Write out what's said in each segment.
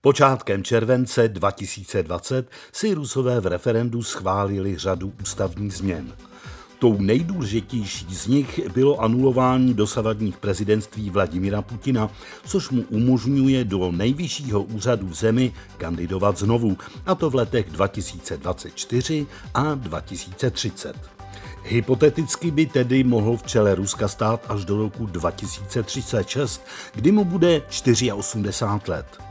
Počátkem července 2020 si Rusové v referendu schválili řadu ústavních změn. Tou nejdůležitější z nich bylo anulování dosavadních prezidentství Vladimira Putina, což mu umožňuje do nejvyššího úřadu v zemi kandidovat znovu, a to v letech 2024 a 2030. Hypoteticky by tedy mohl v čele Ruska stát až do roku 2036, kdy mu bude 84 let.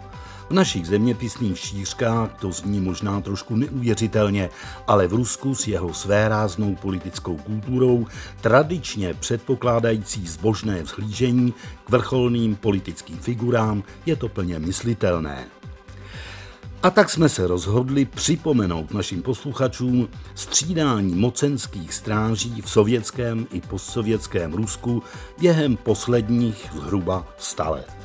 V našich zeměpisných šířkách to zní možná trošku neuvěřitelně, ale v Rusku s jeho svéráznou politickou kulturou, tradičně předpokládající zbožné vzhlížení k vrcholným politickým figurám, je to plně myslitelné. A tak jsme se rozhodli připomenout našim posluchačům střídání mocenských stráží v sovětském i postsovětském Rusku během posledních zhruba 100 let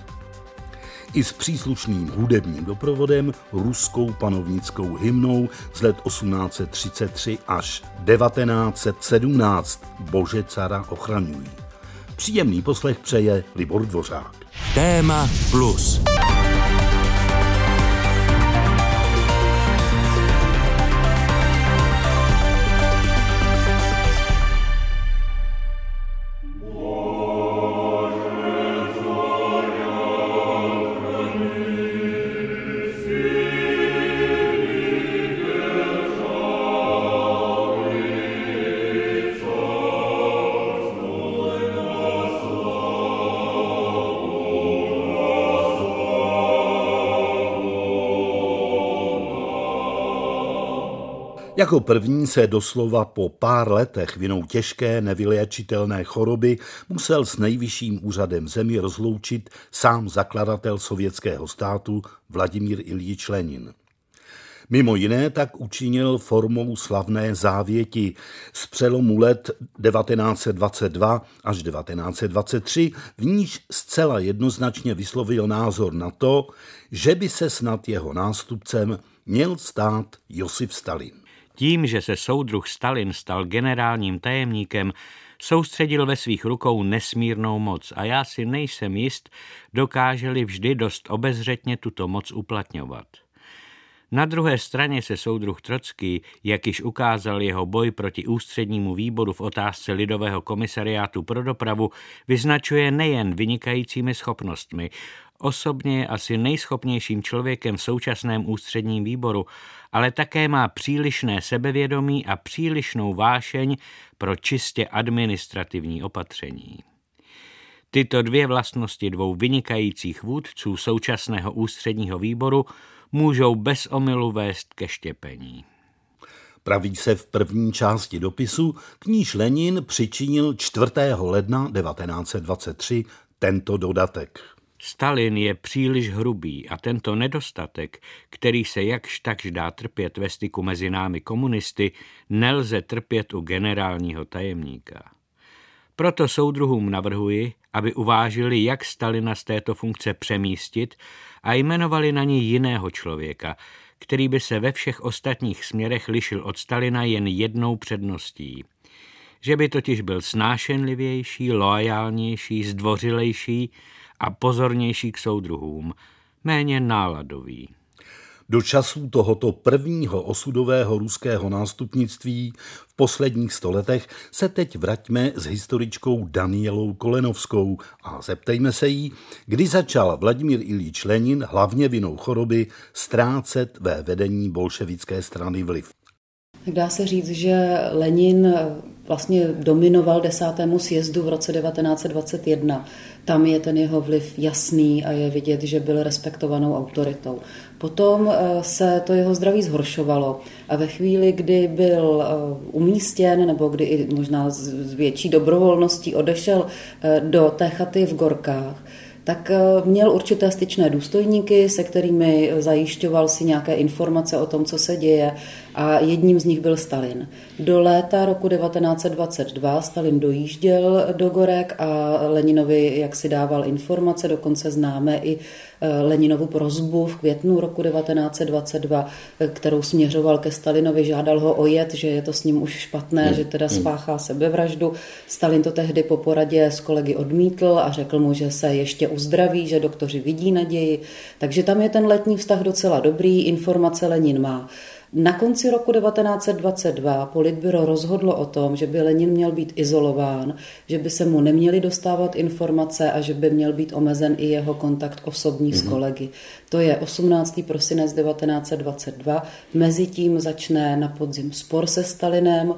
i s příslušným hudebním doprovodem ruskou panovnickou hymnou z let 1833 až 1917 Bože cara ochraňují. Příjemný poslech přeje Libor Dvořák. Téma plus. Jako první se doslova po pár letech vinou těžké nevyléčitelné choroby musel s nejvyšším úřadem zemi rozloučit sám zakladatel sovětského státu Vladimír Iljič Lenin. Mimo jiné tak učinil formou slavné závěti z přelomu let 1922 až 1923, v níž zcela jednoznačně vyslovil názor na to, že by se snad jeho nástupcem měl stát Josif Stalin. Tím, že se soudruh Stalin stal generálním tajemníkem, soustředil ve svých rukou nesmírnou moc a já si nejsem jist, dokáželi vždy dost obezřetně tuto moc uplatňovat. Na druhé straně se soudruh Trocký, jak již ukázal jeho boj proti ústřednímu výboru v otázce Lidového komisariátu pro dopravu, vyznačuje nejen vynikajícími schopnostmi, Osobně je asi nejschopnějším člověkem v současném ústředním výboru, ale také má přílišné sebevědomí a přílišnou vášeň pro čistě administrativní opatření. Tyto dvě vlastnosti dvou vynikajících vůdců současného ústředního výboru můžou bez omylu vést ke štěpení. Praví se v první části dopisu, k níž Lenin přičinil 4. ledna 1923 tento dodatek. Stalin je příliš hrubý a tento nedostatek, který se jakž takž dá trpět ve styku mezi námi komunisty, nelze trpět u generálního tajemníka. Proto soudruhům navrhuji, aby uvážili, jak Stalina z této funkce přemístit a jmenovali na ní jiného člověka, který by se ve všech ostatních směrech lišil od Stalina jen jednou předností. Že by totiž byl snášenlivější, loajálnější, zdvořilejší a pozornější k soudruhům, méně náladový. Do časů tohoto prvního osudového ruského nástupnictví v posledních stoletech se teď vraťme s historičkou Danielou Kolenovskou a zeptejme se jí, kdy začal Vladimír Ilíč Lenin hlavně vinou choroby ztrácet ve vedení bolševické strany vliv. Tak dá se říct, že Lenin vlastně dominoval desátému sjezdu v roce 1921. Tam je ten jeho vliv jasný a je vidět, že byl respektovanou autoritou. Potom eh, se to jeho zdraví zhoršovalo a ve chvíli, kdy byl eh, umístěn, nebo kdy i možná z větší dobrovolností odešel eh, do té chaty v Gorkách, tak měl určité styčné důstojníky, se kterými zajišťoval si nějaké informace o tom, co se děje a jedním z nich byl Stalin. Do léta roku 1922 Stalin dojížděl do Gorek a Leninovi jak si dával informace, dokonce známe i eh, Leninovu prozbu v květnu roku 1922, eh, kterou směřoval ke Stalinovi, žádal ho o jet, že je to s ním už špatné, hmm. že teda hmm. spáchá sebevraždu. Stalin to tehdy po poradě s kolegy odmítl a řekl mu, že se ještě uzdraví, že doktoři vidí naději. Takže tam je ten letní vztah docela dobrý, informace Lenin má. Na konci roku 1922 politbyro rozhodlo o tom, že by Lenin měl být izolován, že by se mu neměly dostávat informace a že by měl být omezen i jeho kontakt osobní mm-hmm. s mhm. kolegy. To je 18. prosinec 1922. Mezitím začne na podzim spor se Stalinem.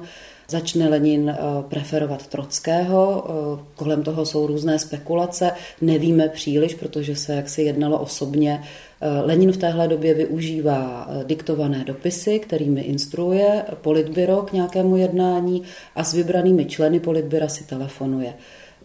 Začne Lenin eh, preferovat Trockého, eh, kolem toho jsou různé spekulace, nevíme příliš, protože se jaksi jednalo osobně. Eh, Lenin v téhle době využívá diktované dopisy, kterými instruuje politbyro k nějakému jednání a s vybranými členy politbyra si telefonuje.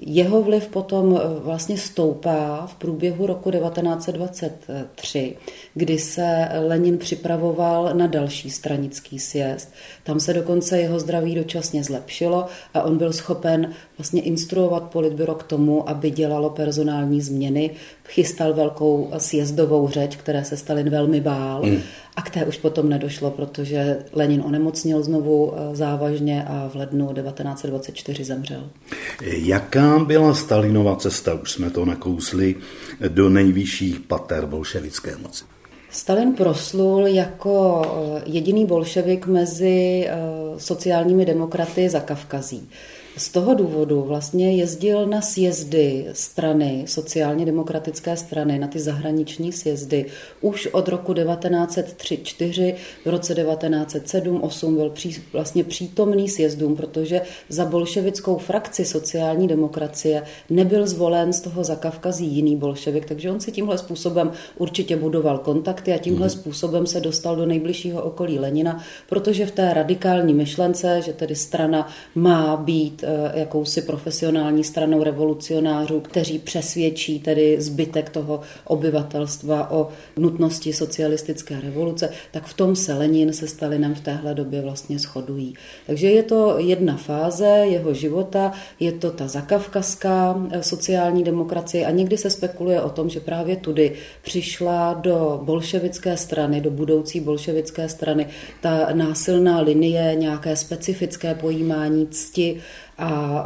Jeho vliv potom eh, vlastně stoupá v průběhu roku 1923, kdy se Lenin připravoval na další stranický sjezd. Tam se dokonce jeho zdraví dočasně zlepšilo a on byl schopen vlastně instruovat politbyro k tomu, aby dělalo personální změny. Chystal velkou sjezdovou řeč, které se Stalin velmi bál. Mm. A k té už potom nedošlo, protože Lenin onemocnil znovu eh, závažně a v lednu 1924 zemřel. Jaká byla Stalinova cesta, už jsme to nakousli, do nejvyšších pater bolševické moci? Stalin proslul jako eh, jediný bolševik mezi eh, sociálními demokraty za Kavkazí. Z toho důvodu vlastně jezdil na sjezdy strany, sociálně demokratické strany, na ty zahraniční sjezdy. Už od roku 1903-4, v roce 1907-8 byl pří, vlastně přítomný sjezdům, protože za bolševickou frakci sociální demokracie nebyl zvolen z toho zakavkazí jiný bolševik, takže on si tímhle způsobem určitě budoval kontakty a tímhle mm. způsobem se dostal do nejbližšího okolí Lenina, protože v té radikální myšlence, že tedy strana má být Eh, jakousi profesionální stranou revolucionářů, kteří přesvědčí tedy zbytek toho obyvatelstva o nutnosti socialistické revoluce, tak v tom se Lenin se Stalinem v téhle době vlastně shodují. Takže je to jedna fáze jeho života, je to ta zakavkazská eh, sociální demokracie a někdy se spekuluje o tom, že právě tudy přišla do bolševické strany, do budoucí bolševické strany ta násilná linie, nějaké specifické pojímání cti a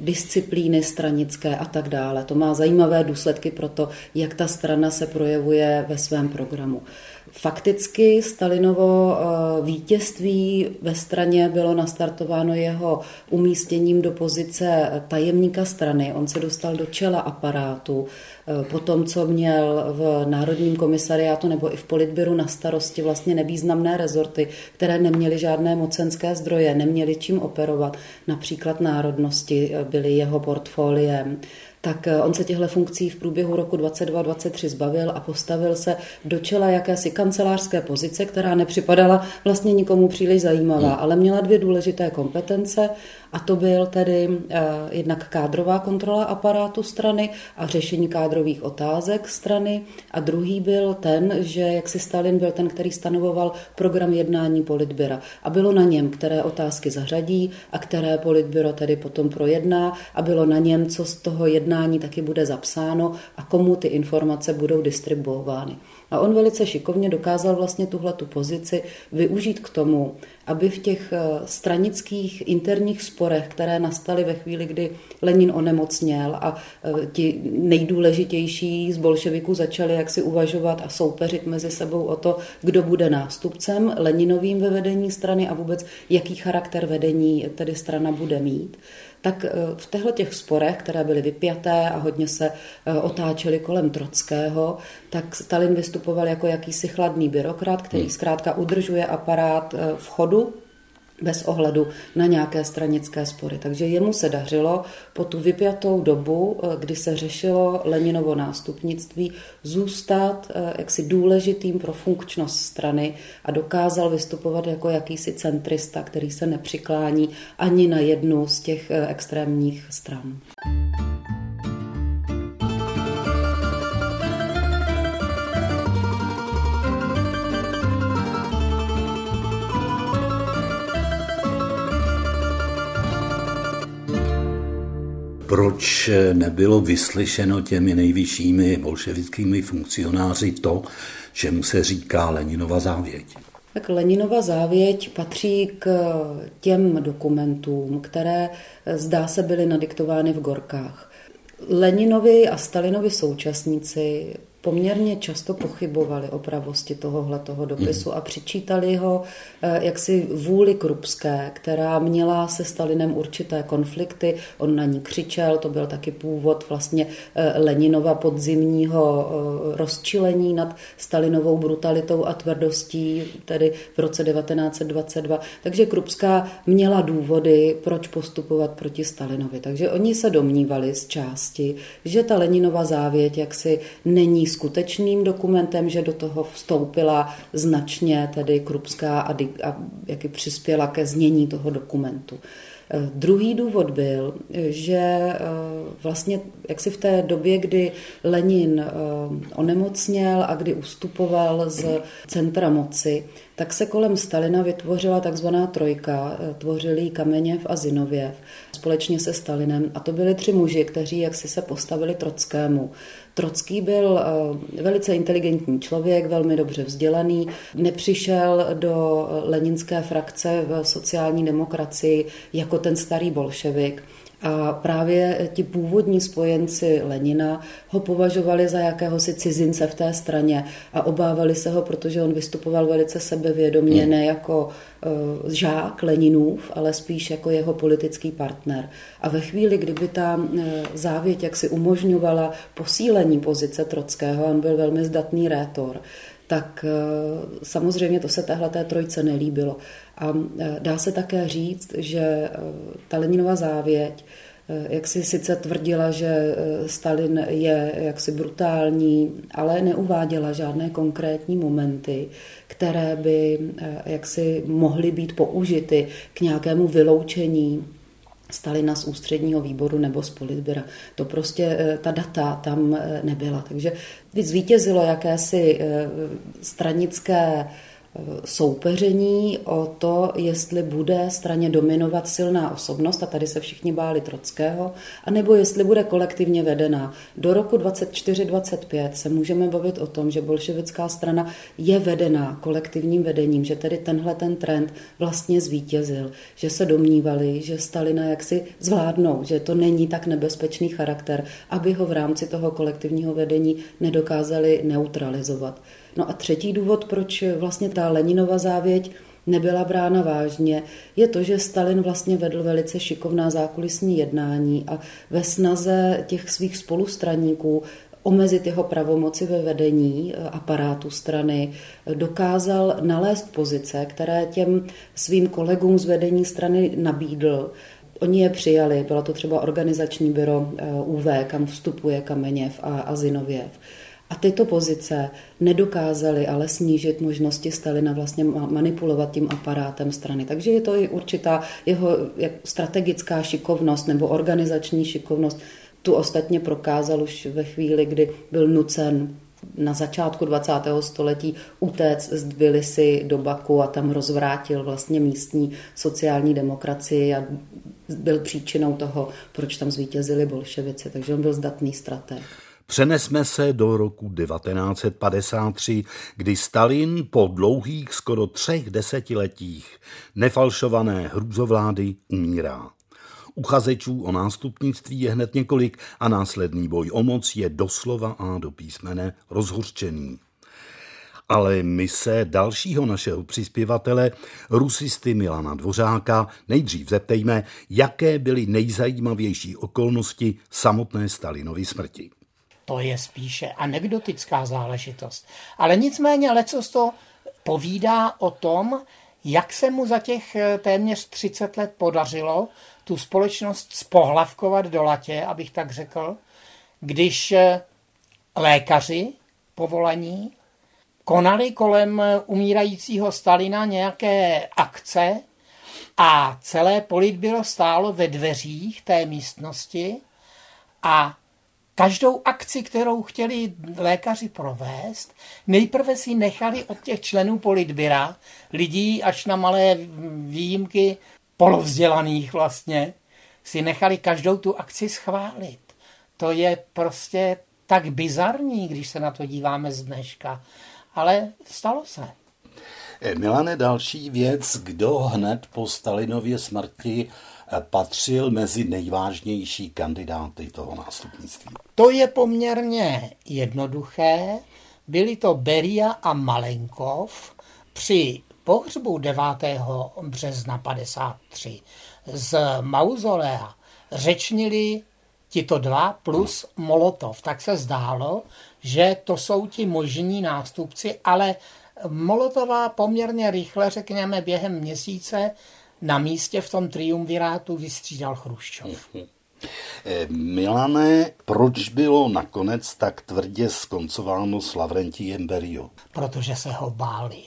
disciplíny stranické a tak dále. To má zajímavé důsledky pro to, jak ta strana se projevuje ve svém programu. Fakticky Stalinovo e, vítězství ve straně bylo nastartováno jeho umístěním do pozice tajemníka strany. On se dostal do čela aparátu, po tom, co měl v Národním komisariátu nebo i v politběru na starosti vlastně nevýznamné rezorty, které neměly žádné mocenské zdroje, neměly čím operovat, například národnosti eh, byly jeho portfoliem, tak eh, on se těchto funkcí v průběhu roku 22-23 zbavil a postavil se do čela jakési kancelářské pozice, která nepřipadala vlastně nikomu příliš zajímavá, hmm. ale měla dvě důležité kompetence a to byl tedy eh, jednak kádrová kontrola aparátu strany a řešení kádrových otázek strany. A druhý byl ten, že jak si Stalin byl ten, který stanovoval program jednání politbyra. A bylo na něm, které otázky zařadí a které politbyro tedy potom projedná. A bylo na něm, co z toho jednání taky bude zapsáno a komu ty informace budou distribuovány. A on velice šikovně dokázal vlastně tuhle tu pozici využít k tomu, aby v těch eh, stranických interních sporech, které nastaly ve chvíli, kdy Lenin onemocněl a eh, ti nejdůležitější z bolševiků začali jaksi uvažovat a soupeřit mezi sebou o to, kdo bude nástupcem Leninovým ve vedení strany a vůbec jaký charakter vedení tedy strana bude mít, tak eh, v těchto těch sporech, které byly vypjaté a hodně se eh, otáčely kolem Trockého, tak Stalin vystupoval jako jakýsi chladný byrokrat, který hmm. zkrátka udržuje aparát eh, v chodu bez ohledu na nějaké stranické spory. Takže jemu se dařilo po tu vypjatou dobu, eh, kdy se řešilo Leninovo nástupnictví, zůstat eh, jaksi důležitým pro funkčnost strany a dokázal vystupovat jako jakýsi centrista, který se nepřiklání ani na jednu z těch eh, extrémních stran. Proč nebylo vyslyšeno těmi nejvyššími bolševickými funkcionáři to, čemu se říká Leninova závěť. Tak Leninova závěť patří k těm dokumentům, které zdá se byly nadiktovány v Gorkách. Leninovi a Stalinovi současníci poměrně často pochybovali o pravosti tohohle toho dopisu a přičítali ho eh, jaksi vůli Krupské, která měla se Stalinem určité konflikty. On na ní křičel, to byl taky původ vlastně eh, Leninova podzimního eh, rozčilení nad Stalinovou brutalitou a tvrdostí, tedy v roce 1922. Takže Krupská měla důvody, proč postupovat proti Stalinovi. Takže oni se domnívali z části, že ta Leninova závěť jaksi není skutečným dokumentem, že do toho vstoupila značně tedy Krupská a, a jaký přispěla ke znění toho dokumentu. Eh, druhý důvod byl, že eh, vlastně jak si v té době, kdy Lenin eh, onemocněl a kdy ustupoval z centra moci, tak se kolem Stalina vytvořila takzvaná trojka, tvořili Kameněv a Zinověv společně se Stalinem a to byli tři muži, kteří jaksi se postavili Trockému. Trocký byl velice inteligentní člověk, velmi dobře vzdělaný, nepřišel do leninské frakce v sociální demokracii jako jako ten starý bolševik. A právě ti původní spojenci Lenina ho považovali za jakéhosi cizince v té straně a obávali se ho, protože on vystupoval velice sebevědomě, hmm. ne jako uh, žák Leninův, ale spíš jako jeho politický partner. A ve chvíli, kdyby ta uh, závěť jaksi umožňovala posílení pozice Trockého, on byl velmi zdatný rétor, tak uh, samozřejmě to se téhle té trojce nelíbilo. A e, dá se také říct, že e, ta Leninova závěť, e, jak si sice tvrdila, že Stalin je jaksi brutální, ale neuváděla žádné konkrétní momenty, které by jaksi mohly být použity k nějakému vyloučení Stalina z ústředního výboru nebo z politbyra. To prostě, ta data tam nebyla. Takže zvítězilo jakési stranické soupeření o to, jestli bude straně dominovat silná osobnost, a tady se všichni báli Trockého, anebo jestli bude kolektivně vedená. Do roku 24-25 se můžeme bavit o tom, že bolševická strana je vedená kolektivním vedením, že tedy tenhle ten trend vlastně zvítězil, že se domnívali, že Stalina jaksi zvládnou, že to není tak nebezpečný charakter, aby ho v rámci toho kolektivního vedení nedokázali neutralizovat. No a třetí důvod, proč vlastně ta Leninova závěť nebyla brána vážně, je to, že Stalin vlastně vedl velice šikovná zákulisní jednání a ve snaze těch svých spolustraníků omezit jeho pravomoci ve vedení eh, aparátu strany, dokázal nalézt pozice, které těm svým kolegům z vedení strany nabídl. Oni je přijali, bylo to třeba organizační byro eh, UV, kam vstupuje Kameněv a Azinověv. A tyto pozice nedokázaly ale snížit možnosti Stalina vlastně manipulovat tím aparátem strany. Takže je to i určitá jeho strategická šikovnost nebo organizační šikovnost. Tu ostatně prokázal už ve chvíli, kdy byl nucen na začátku 20. století utéct z Tbilisi do Baku a tam rozvrátil vlastně místní sociální demokracii a byl příčinou toho, proč tam zvítězili bolševici. Takže on byl zdatný strateg. Přenesme se do roku 1953, kdy Stalin po dlouhých skoro třech desetiletích nefalšované hrůzovlády umírá. Uchazečů o nástupnictví je hned několik a následný boj o moc je doslova a do písmene rozhořčený. Ale my se dalšího našeho přispěvatele, rusisty Milana Dvořáka, nejdřív zeptejme, jaké byly nejzajímavější okolnosti samotné Stalinovy smrti to je spíše anekdotická záležitost. Ale nicméně lecos to povídá o tom, jak se mu za těch eh, téměř 30 let podařilo tu společnost spohlavkovat do latě, abych tak řekl, když eh, lékaři povolaní konali kolem eh, umírajícího Stalina nějaké akce a celé politbyro stálo ve dveřích té místnosti a Každou akci, kterou chtěli lékaři provést, nejprve si nechali od těch členů politbyra, lidí až na malé výjimky polovzdělaných vlastně, si nechali každou tu akci schválit. To je prostě tak bizarní, když se na to díváme z dneška. Ale stalo se. Eh, Milane, další věc, kdo hned po Stalinově smrti patřil mezi nejvážnější kandidáty toho nástupnictví? To je poměrně jednoduché. Byli to Beria a Malenkov při pohřbu 9. března 53 z mauzolea řečnili tito dva plus Molotov. Tak se zdálo, že to jsou ti možní nástupci, ale Molotova poměrně rychle, řekněme během měsíce, na místě v tom triumvirátu vystřídal Chruščov. Eh, Milane, proč bylo nakonec tak tvrdě skoncováno s Lavrentiem Berio? Protože se ho báli.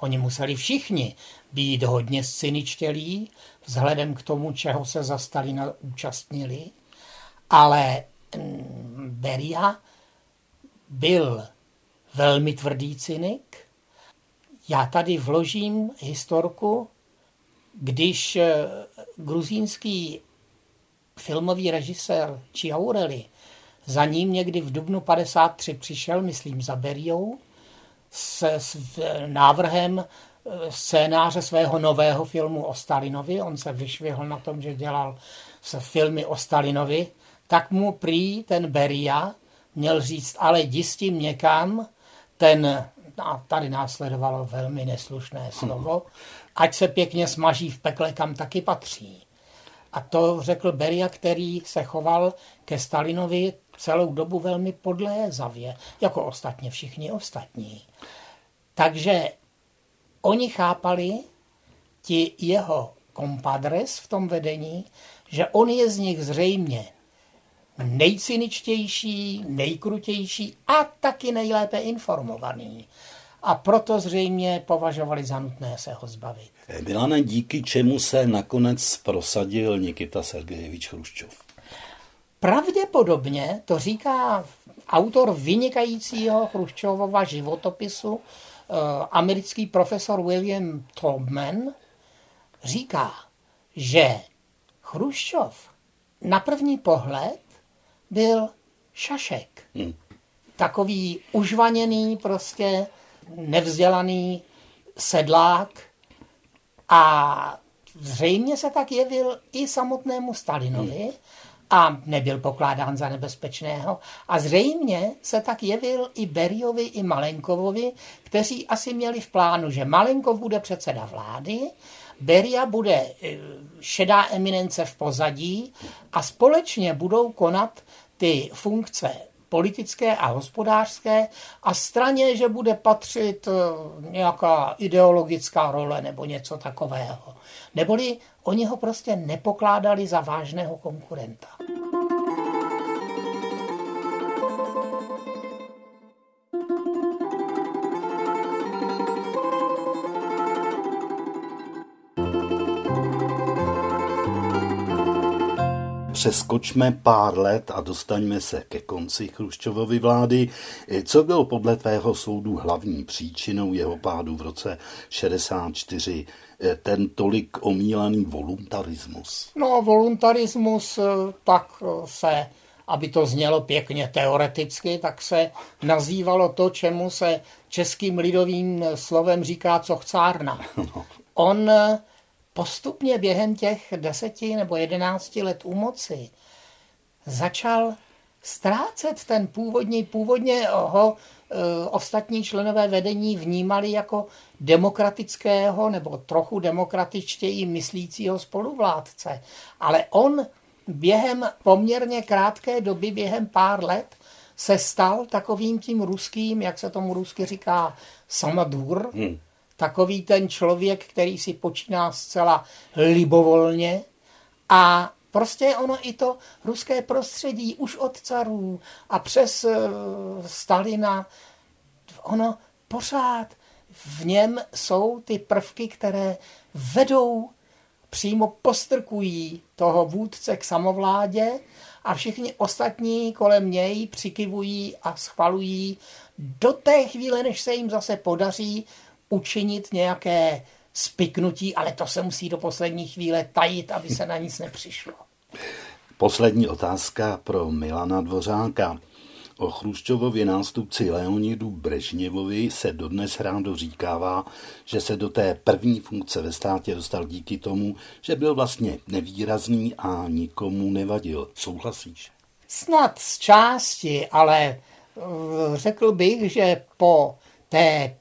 Oni museli všichni být hodně scéničtělí, vzhledem k tomu, čeho se za Stalina účastnili, ale mm, Beria byl velmi tvrdý cynik. Já tady vložím historku, když eh, gruzínský filmový režisér Chiaureli za ním někdy v dubnu 53 přišel, myslím, za Beriou, s, s návrhem eh, scénáře svého nového filmu o Stalinovi. On se vyšvihl na tom, že dělal se filmy o Stalinovi. Tak mu prý ten Beria měl říct, ale jdi s tím někam, ten, a tady následovalo velmi neslušné slovo, ať se pěkně smaží v pekle, kam taky patří. A to řekl Beria, který se choval ke Stalinovi celou dobu velmi podlézavě, jako ostatně všichni ostatní. Takže oni chápali, ti jeho kompadres v tom vedení, že on je z nich zřejmě nejcyničtější, nejkrutější a taky nejlépe informovaný. A proto zřejmě považovali za nutné se ho zbavit. Milane, díky čemu se nakonec prosadil Nikita Sergejevič Chruščov? Pravděpodobně, to říká autor vynikajícího Chruščovova životopisu, eh, americký profesor William Taubman, říká, že Chruščov na první pohled byl šašek. Hmm. Takový užvaněný, prostě nevzdělaný sedlák a zřejmě se tak jevil i samotnému Stalinovi a nebyl pokládán za nebezpečného. A zřejmě se tak jevil i Beriovi, i Malenkovovi, kteří asi měli v plánu, že Malenkov bude předseda vlády, Beria bude eh, šedá eminence v pozadí a společně budou konat ty funkce politické a hospodářské a straně, že bude patřit eh, nějaká ideologická role nebo něco takového. Neboli oni ho prostě nepokládali za vážného konkurenta. Přeskočme pár let a dostaňme se ke konci Chruščovovy vlády. Co byl podle tvého soudu hlavní příčinou jeho pádu v roce 64? Ten tolik omílaný voluntarismus? No, voluntarismus tak se aby to znělo pěkně teoreticky, tak se nazývalo to, čemu se českým lidovým slovem říká cochcárna. No. On postupně během těch deseti nebo jedenácti let u moci začal ztrácet ten původní, původně ho e, ostatní členové vedení vnímali jako demokratického nebo trochu demokratičtěji myslícího spoluvládce. Ale on během poměrně krátké doby, během pár let, se stal takovým tím ruským, jak se tomu rusky říká, samadur, hmm takový ten člověk, který si počíná zcela libovolně. A Prostě ono i to ruské prostředí už od carů a přes uh, Stalina, ono pořád v něm jsou ty prvky, které vedou, přímo postrkují toho vůdce k samovládě a všichni ostatní kolem něj přikivují a schvalují do té chvíle, než se jim zase podaří učinit nějaké spiknutí, ale to se musí do poslední chvíle tajit, aby se na nic nepřišlo. Poslední otázka pro Milana Dvořáka. O Chruščovově nástupci Leonidu Brežněvovi se dodnes rádo říkává, že se do té první funkce ve státě dostal díky tomu, že byl vlastně nevýrazný a nikomu nevadil. Souhlasíš? Snad z části, ale eh, řekl bych, že po té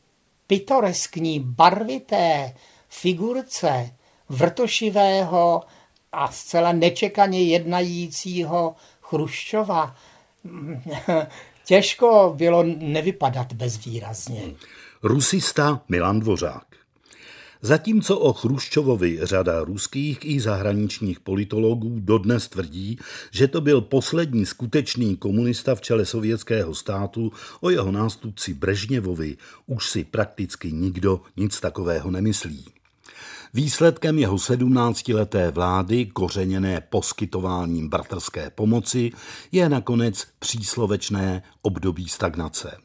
pitoreskní barvité figurce vrtošivého a zcela nečekaně jednajícího Chruščova těžko bylo nevypadat bezvýrazně. Rusista Milan Dvořák. Zatímco o Chruščovovi řada ruských i zahraničních politologů dodnes tvrdí, že to byl poslední skutečný komunista v čele sovětského státu, o jeho nástupci Brežněvovi už si prakticky nikdo nic takového nemyslí. Výsledkem jeho 17-leté vlády, kořeněné poskytováním bratrské pomoci, je nakonec příslovečné období stagnace.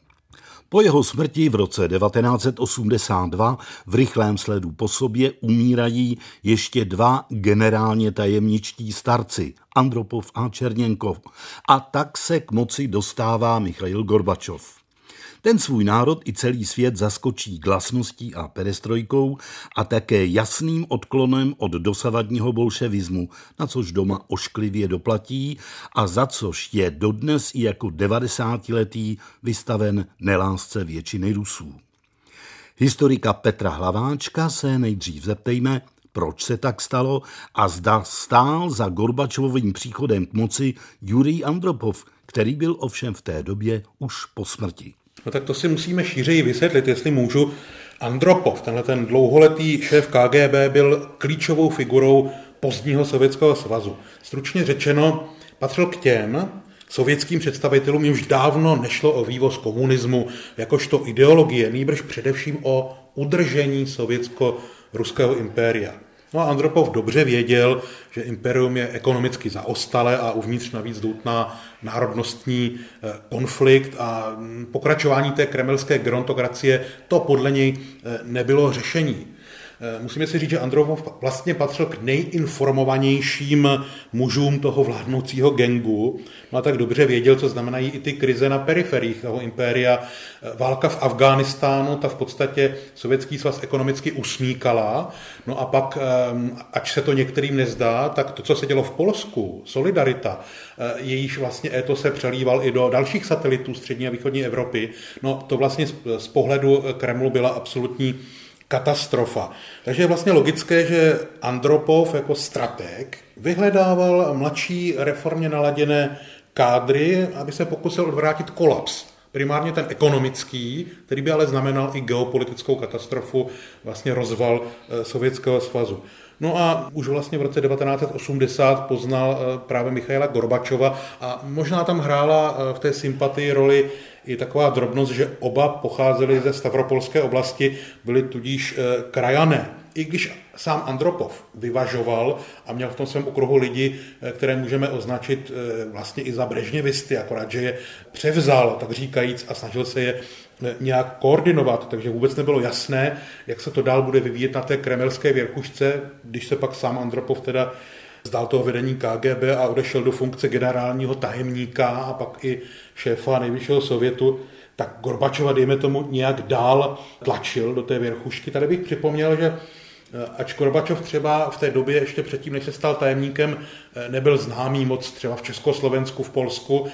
Po jeho smrti v roce 1982 v rychlém sledu po sobě umírají ještě dva generálně tajemničtí starci, Andropov a Černěnkov, a tak se k moci dostává Michail Gorbačov. Ten svůj národ i celý svět zaskočí glasností a perestrojkou a také jasným odklonem od dosavadního bolševismu, na což doma ošklivě doplatí a za což je dodnes i jako 90-letý vystaven nelásce většiny Rusů. Historika Petra Hlaváčka se nejdřív zeptejme, proč se tak stalo a zda stál za Gorbačovým příchodem k moci Jurij Andropov, který byl ovšem v té době už po smrti. No tak to si musíme šířeji vysvětlit, jestli můžu. Andropov, tenhle ten dlouholetý šéf KGB, byl klíčovou figurou pozdního Sovětského svazu. Stručně řečeno, patřil k těm sovětským představitelům, už dávno nešlo o vývoz komunismu jakožto ideologie, nýbrž především o udržení sovětsko-ruského impéria. No a Andropov dobře věděl, že imperium je ekonomicky zaostalé a uvnitř navíc doutná národnostní eh, konflikt a mm, pokračování té kremelské gerontokracie, to podle něj eh, nebylo řešení. Eh, musíme si říct, že Andropov vlastně patřil k nejinformovanějším mužům toho vládnoucího gengu. No a tak dobře věděl, co znamenají i ty krize na periferiích toho impéria. Eh, válka v Afghánistánu, ta v podstatě Sovětský svaz ekonomicky usmíkala. No a pak, ehm, ač se to některým nezdá, tak to, co se dělo v Polsku, Solidarita, eh, jejíž vlastně éto se přelíval i do dalších satelitů střední a východní Evropy, no to vlastně z pohledu Kremlu byla absolutní katastrofa. Takže je vlastně logické, že Andropov jako strateg vyhledával mladší reformně naladěné kádry, aby se pokusil odvrátit kolaps. Primárně ten ekonomický, který by ale znamenal i geopolitickou katastrofu, vlastně rozval eh, Sovětského svazu. No a už vlastně v roce 1980 poznal eh, právě Michaila Gorbačova a možná tam hrála eh, v té sympatii roli i taková drobnost, že oba pocházeli ze Stavropolské oblasti, byli tudíž eh, krajané. I když sám Andropov vyvažoval a měl v tom svém okruhu lidi, které můžeme označit vlastně i za brežněvisty, akorát, že je převzal, tak říkajíc, a snažil se je nějak koordinovat, takže vůbec nebylo jasné, jak se to dál bude vyvíjet na té kremelské věrchušce, když se pak sám Andropov teda zdál toho vedení KGB a odešel do funkce generálního tajemníka a pak i šéfa nejvyššího sovětu, tak Gorbačova, dejme tomu, nějak dál tlačil do té věrchušky. Tady bych připomněl, že eh, ač Gorbačov třeba v té době, ještě předtím, než se stal tajemníkem, eh, nebyl známý moc třeba v Československu, v Polsku,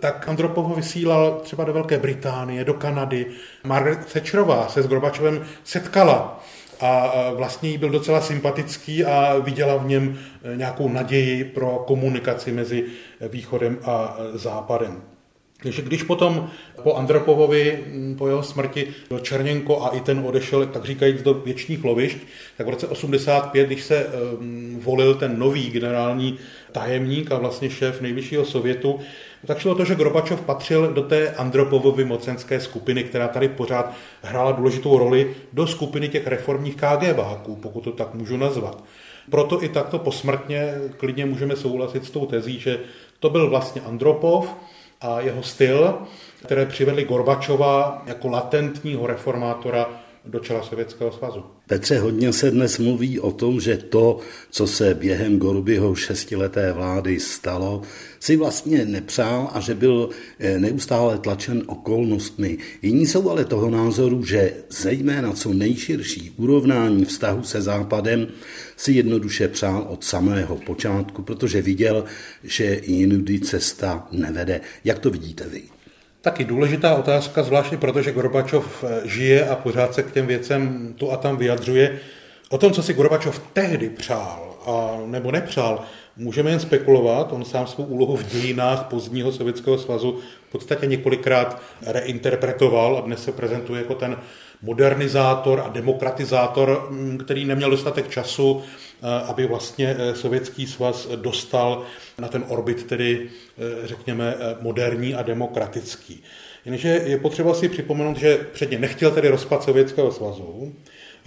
tak Andropov ho vysílal třeba do Velké Británie, do Kanady. Margaret Thatcherová se s Gorbačovem setkala a vlastně jí byl docela sympatický a viděla v něm e, nějakou naději pro komunikaci mezi východem a západem. Takže když potom po Andropovovi, po jeho smrti, byl Černěnko a i ten odešel, tak říkajíc, do věčných lovišť, tak v roce 85, když se um, volil ten nový generální tajemník a vlastně šéf nejvyššího sovětu, tak šlo to, že Gorbačov patřil do té Andropovovy mocenské skupiny, která tady pořád hrála důležitou roli do skupiny těch reformních KGBáků, pokud to tak můžu nazvat. Proto i takto posmrtně klidně můžeme souhlasit s tou tezí, že to byl vlastně Andropov a jeho styl, které přivedli Gorbačova jako latentního reformátora do čela Sovětského svazu. Petře, hodně se dnes mluví o tom, že to, co se během Gorbyho šestileté vlády stalo, si vlastně nepřál a že byl eh, neustále tlačen okolnostmi. Jiní jsou ale toho názoru, že zejména co nejširší urovnání vztahu se Západem si jednoduše přál od samého počátku, protože viděl, že jinudy cesta nevede. Jak to vidíte vy? Taky důležitá otázka, zvláště protože Gorbačov eh, žije a pořád se k těm věcem tu a tam vyjadřuje. O tom, co si Gorbačov tehdy přál a nebo nepřál, můžeme jen spekulovat. On sám svou úlohu v dějinách pozdního Sovětského svazu v podstatě několikrát reinterpretoval a dnes se prezentuje jako ten modernizátor a demokratizátor, mm, který neměl dostatek času, aby vlastně eh, Sovětský svaz dostal na ten orbit, tedy eh, řekněme moderní a demokratický. Jenže je potřeba si připomenout, že předně nechtěl tedy rozpad Sovětského svazu,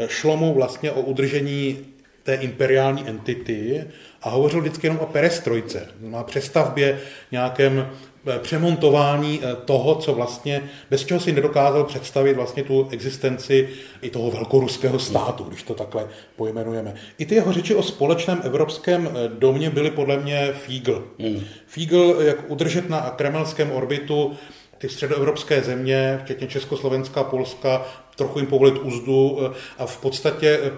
šlo mu vlastně o udržení té imperiální entity a hovořil vždycky jenom o perestrojce, na přestavbě, nějakém Eh, přemontování eh, toho, co vlastně, bez čeho si nedokázal představit vlastně tu existenci i toho velkoruského státu, když to takhle pojmenujeme. I ty jeho řeči o společném evropském eh, domě byly podle mě fígl. Mm. Fígl, jak udržet na kremelském orbitu ty středoevropské země, včetně Československa, Polska, trochu jim povolit úzdu eh, a v podstatě eh,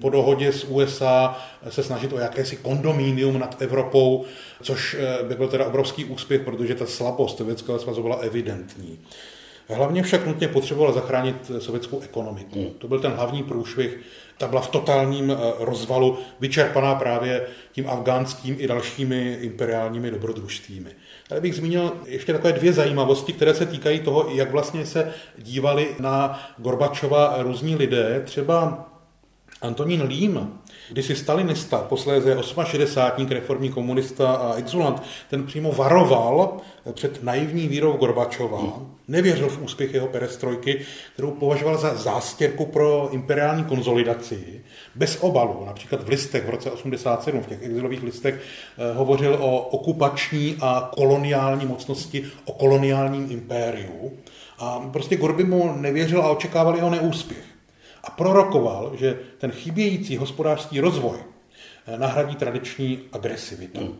po dohodě s USA se snažit o jakési kondomínium nad Evropou, což eh, by byl teda obrovský úspěch, protože ta slabost Sovětského svazu byla evidentní. Hlavně však nutně potřeboval zachránit sovětskou ekonomiku. Hmm. To byl ten hlavní průšvih. Ta byla v totálním rozvalu, vyčerpaná právě tím afgánským i dalšími imperiálními dobrodružstvími. Tady bych zmínil ještě takové dvě zajímavosti, které se týkají toho, jak vlastně se dívali na Gorbačova různí lidé. Třeba Antonín Lím, kdysi stalinista, posléze 68. reformní komunista a exulant, ten přímo varoval před naivní vírou Gorbačova, nevěřil v úspěch jeho perestrojky, kterou považoval za zástěrku pro imperiální konzolidaci, bez obalu. Například v listech v roce 87, v těch exilových listech, eh, hovořil o okupační a koloniální mocnosti, o koloniálním impériu. A prostě Gorby mu nevěřil a očekával jeho neúspěch a prorokoval, že ten chybějící hospodářský rozvoj eh, nahradí tradiční agresivitu. Hmm.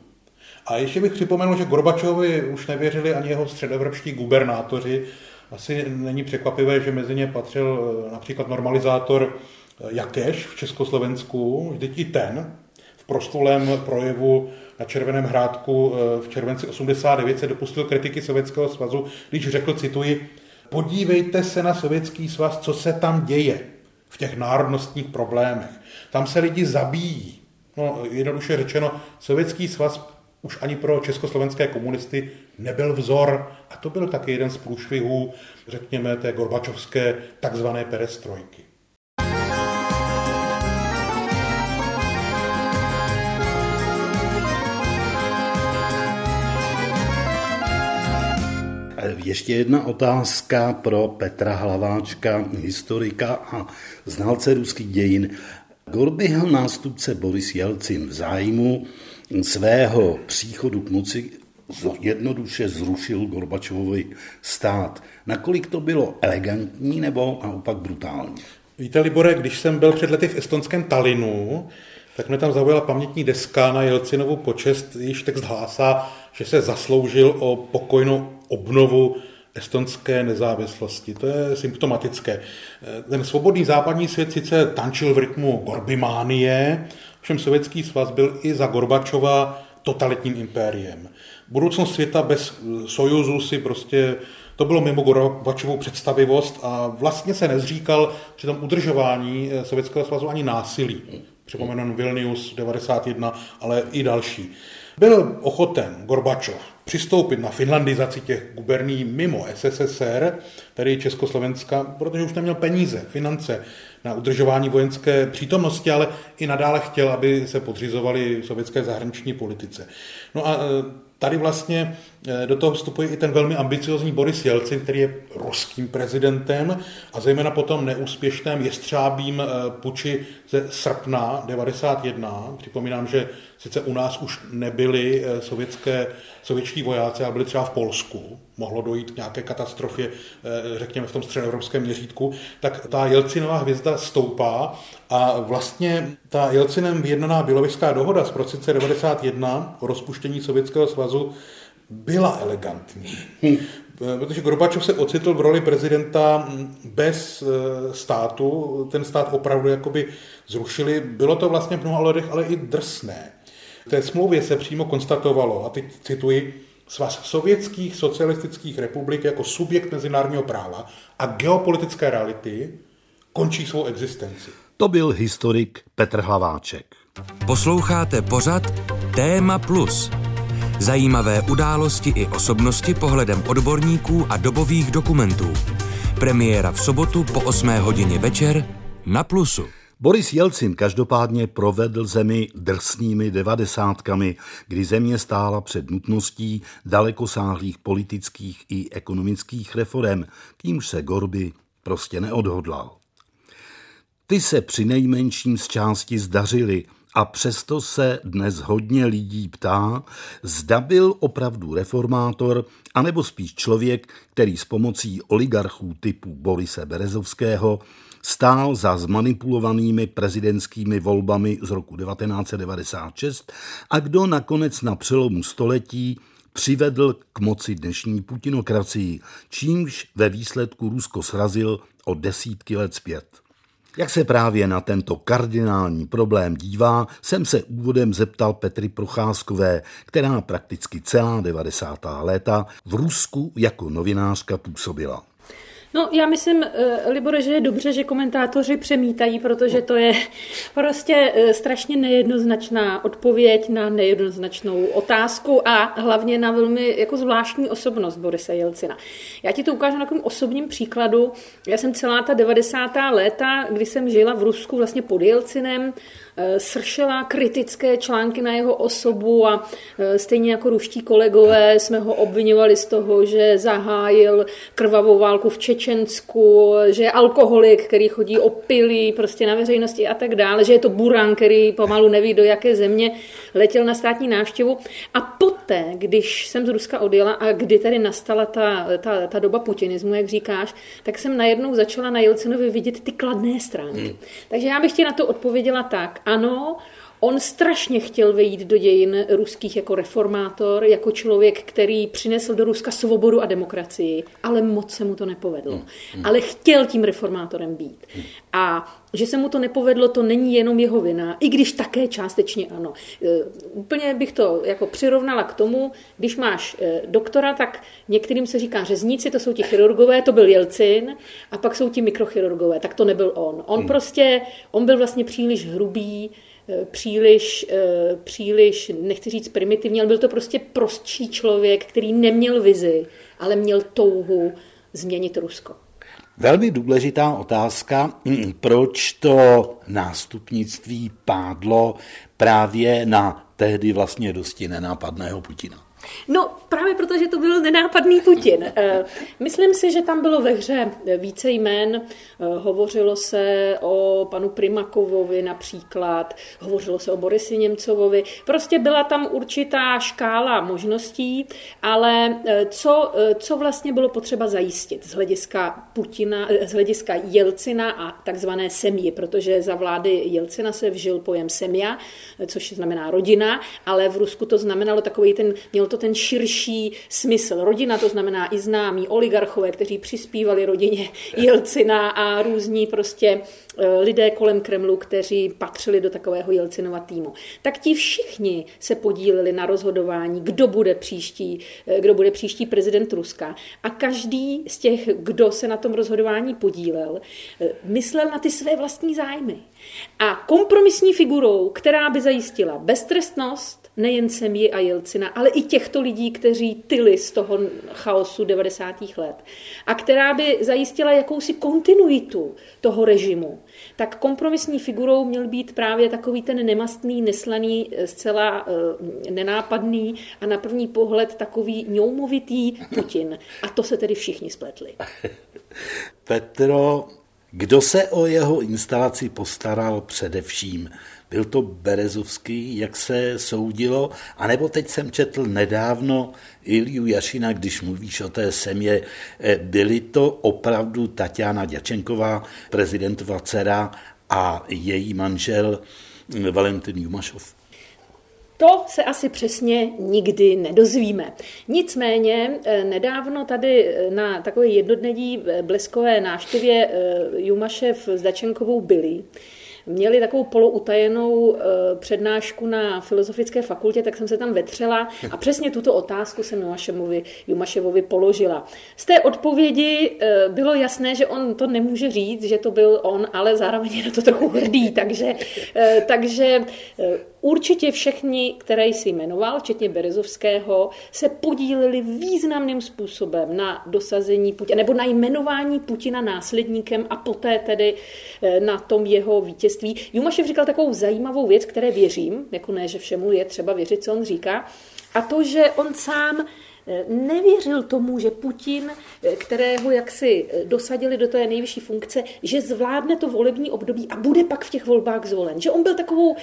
A ještě bych připomenul, že Gorbačovi už nevěřili ani jeho středoevropští gubernátoři. Asi není překvapivé, že mezi ně patřil eh, například normalizátor eh, Jakeš v Československu, vždyť i ten v prostolém projevu na Červeném hrádku v červenci 89 se dopustil kritiky Sovětského svazu, když řekl, cituji, podívejte se na Sovětský svaz, co se tam děje v těch národnostních problémech. Tam se lidi zabíjí. No, jednoduše řečeno, Sovětský svaz už ani pro československé komunisty nebyl vzor. A to byl taky jeden z průšvihů, řekněme, té gorbačovské takzvané perestrojky. Ještě jedna otázka pro Petra Hlaváčka, historika a znalce ruských dějin. Gorbyho nástupce Boris Jelcin v zájmu svého příchodu k moci jednoduše zrušil Gorbačovovi stát. Nakolik to bylo elegantní nebo naopak brutální? Víte, Libore, když jsem byl před lety v estonském Talinu, tak mě tam zaujala pamětní deska na Jelcinovu počest, již text hlásá, že se zasloužil o pokojnou obnovu estonské nezávislosti. To je symptomatické. Ten svobodný západní svět sice tančil v rytmu Gorbimánie, všem sovětský svaz byl i za Gorbačova totalitním impériem. Budoucnost světa bez sojuzu si prostě to bylo mimo Gorbačovou představivost a vlastně se nezříkal při tom udržování Sovětského svazu ani násilí. Připomenu Vilnius 91, ale i další. Byl ochoten Gorbačov přistoupit na finlandizaci těch guberní mimo SSSR, tedy Československa, protože už neměl peníze, finance na udržování vojenské přítomnosti, ale i nadále chtěl, aby se podřizovali sovětské zahraniční politice. No a e, tady vlastně do toho vstupuje i ten velmi ambiciozní Boris Jelcin, který je ruským prezidentem a zejména po tom neúspěšném jestřábím eh, puči ze srpna 91. Připomínám, že sice u nás už nebyli eh, sovětské, sovětští vojáci, ale byli třeba v Polsku. Mohlo dojít k nějaké katastrofě, řekněme, v tom středoevropském měřítku. Tak ta Jelcinová hvězda stoupá a vlastně ta Jelcinem vyjednaná Bělověžská dohoda z prosince 91 o rozpuštění Sovětského svazu byla elegantní. Hm. Protože Gorbačov se ocitl v roli prezidenta bez eh, státu, ten stát opravdu jakoby zrušili. Bylo to vlastně v mnoha ohledech ale i drsné. V té smlouvě se přímo konstatovalo, a teď cituji, Svaz sovětských socialistických republik jako subjekt mezinárodního práva a geopolitické reality končí svou existenci. To byl historik Petr Hlaváček. Posloucháte pořad Téma Plus Zajímavé události i osobnosti pohledem odborníků a dobových dokumentů. Premiéra v sobotu po 8 hodině večer na Plusu. Boris Jelcin každopádně provedl zemi drsnými devadesátkami, kdy země stála před nutností dalekosáhlých politických i ekonomických reform, kýmž se Gorby prostě neodhodlal. Ty se při nejmenším z části zdařily a přesto se dnes hodně lidí ptá, zda byl opravdu reformátor, anebo spíš člověk, který s pomocí oligarchů typu Borise Berezovského stál za zmanipulovanými prezidentskými volbami z roku 1996 a kdo nakonec na přelomu století přivedl k moci dnešní putinokracii, čímž ve výsledku Rusko srazil o desítky let zpět. Jak se právě na tento kardinální problém dívá, jsem se úvodem zeptal Petry Procházkové, která prakticky celá 90. léta v Rusku jako novinářka působila. No, já myslím, eh, Libore, že je dobře, že komentátoři přemítají, protože to je prostě eh, strašně nejednoznačná odpověď na nejednoznačnou otázku a hlavně na velmi jako zvláštní osobnost Borise Jelcina. Já ti to ukážu na takovém osobním příkladu. Já jsem celá ta 90. léta, kdy jsem žila v Rusku vlastně pod Jelcinem, sršela kritické články na jeho osobu a eh, stejně jako ruští kolegové jsme ho obvinovali z toho, že zahájil krvavou válku v Čečensku, že je alkoholik, který chodí opilý prostě na veřejnosti a tak dále, že je to buran, který pomalu neví, do jaké země letěl na státní návštěvu. A poté, když jsem z Ruska odjela a kdy tady nastala ta, ta, ta doba putinismu, jak říkáš, tak jsem najednou začala na Jelcinovi vidět ty kladné stránky. Hmm. Takže já bych ti na to odpověděla tak ano, On strašně chtěl vejít do dějin ruských jako reformátor, jako člověk, který přinesl do Ruska svobodu a demokracii, ale moc se mu to nepovedlo. Hmm. Hmm. Ale chtěl tím reformátorem být. Hmm. A že se mu to nepovedlo, to není jenom jeho vina, i když také částečně ano. E, úplně bych to jako přirovnala k tomu, když máš e, doktora, tak některým se říká řezníci, to jsou ti chirurgové, to byl Jelcin, a pak jsou ti mikrochirurgové, tak to nebyl on. On hmm. prostě, on byl vlastně příliš hrubý, příliš, příliš, nechci říct primitivní, ale byl to prostě prostší člověk, který neměl vizi, ale měl touhu změnit Rusko. Velmi důležitá otázka, mm, proč to nástupnictví pádlo právě na tehdy vlastně dosti nenápadného Putina. No, právě protože to byl nenápadný Putin. Eh, myslím si, že tam bylo ve hře více jmén. Eh, hovořilo se o panu Primakovovi například, hovořilo se o Borisi Němcovovi. Prostě byla tam určitá škála možností, ale eh, co, co vlastně bylo potřeba zajistit z hlediska Putina, z hlediska Jelcina a takzvané semí, protože za vlády Jelcina se vžil pojem semia, což znamená rodina, ale v Rusku to znamenalo takový ten, měl to to ten širší smysl. Rodina to znamená i známí oligarchové, kteří přispívali rodině Jelcina a různí prostě e, lidé kolem Kremlu, kteří patřili do takového Jelcinova týmu. Tak ti všichni se podíleli na rozhodování, kdo bude příští, e, kdo bude příští prezident Ruska. A každý z těch, kdo se na tom rozhodování podílel, e, myslel na ty své vlastní zájmy. A kompromisní figurou, která by zajistila beztrestnost, nejen Semji a Jelcina, ale i těchto lidí, kteří tyli z toho chaosu 90. let a která by zajistila jakousi kontinuitu toho režimu, tak kompromisní figurou měl být právě takový ten nemastný, neslaný, zcela uh, nenápadný a na první pohled takový ňoumovitý Putin. A to se tedy všichni spletli. Petro, kdo se o jeho instalaci postaral především? Byl to Berezovský, jak se soudilo, anebo teď jsem četl nedávno Iliu Jašina, když mluvíš o té semě, eh, byly to opravdu Tatiana Děčenková, prezidentova dcera a její manžel hm, Valentin Jumašov? To se asi přesně nikdy nedozvíme. Nicméně eh, nedávno tady eh, na takové jednodnedí bleskové návštěvě Jumašev s Dačenkovou byli měli takovou poloutajenou eh, přednášku na Filozofické fakultě, tak jsem se tam vetřela a přesně tuto otázku jsem Jumaševovi, Jumaševovi položila. Z té odpovědi eh, bylo jasné, že on to nemůže říct, že to byl on, ale zároveň je na to trochu hrdý, takže, eh, takže Určitě všichni, které jsi jmenoval, včetně Berezovského, se podíleli významným způsobem na dosazení Putina, nebo na jmenování Putina následníkem a poté tedy eh, na tom jeho vítězství. Jumašev říkal takovou zajímavou věc, které věřím, jako ne, že všemu je třeba věřit, co on říká, a to, že on sám nevěřil tomu, že Putin, kterého jaksi dosadili do té nejvyšší funkce, že zvládne to volební období a bude pak v těch volbách zvolen. Že on byl takovou,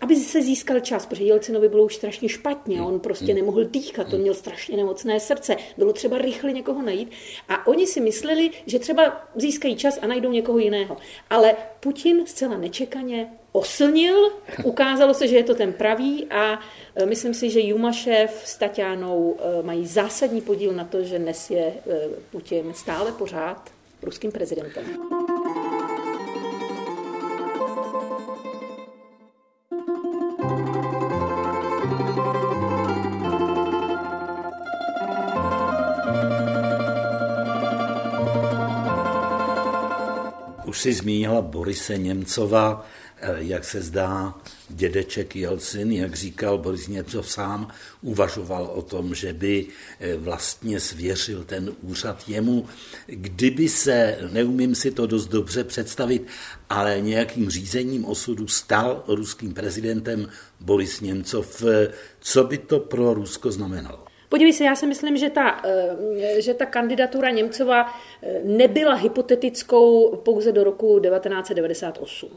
aby se získal čas, protože Jelcinovi bylo už strašně špatně, on prostě nemohl dýchat, on měl strašně nemocné srdce, bylo třeba rychle někoho najít a oni si mysleli, že třeba získají čas a najdou někoho jiného. Ale Putin zcela nečekaně oslnil, ukázalo se, že je to ten pravý a e, myslím si, že Jumašev s Tatianou e, mají zásadní podíl na to, že dnes je e, Putin stále pořád ruským prezidentem. Už si zmínila Borise Němcova, jak se zdá, dědeček Jelcin, jak říkal Boris Němcov sám, uvažoval o tom, že by eh, vlastně svěřil ten úřad jemu. Kdyby se, neumím si to dost dobře představit, ale nějakým řízením osudu stal ruským prezidentem Boris Němcov, eh, co by to pro Rusko znamenalo? Podívej se, já si myslím, že ta, že ta kandidatura Němcova nebyla hypotetickou pouze do roku 1998.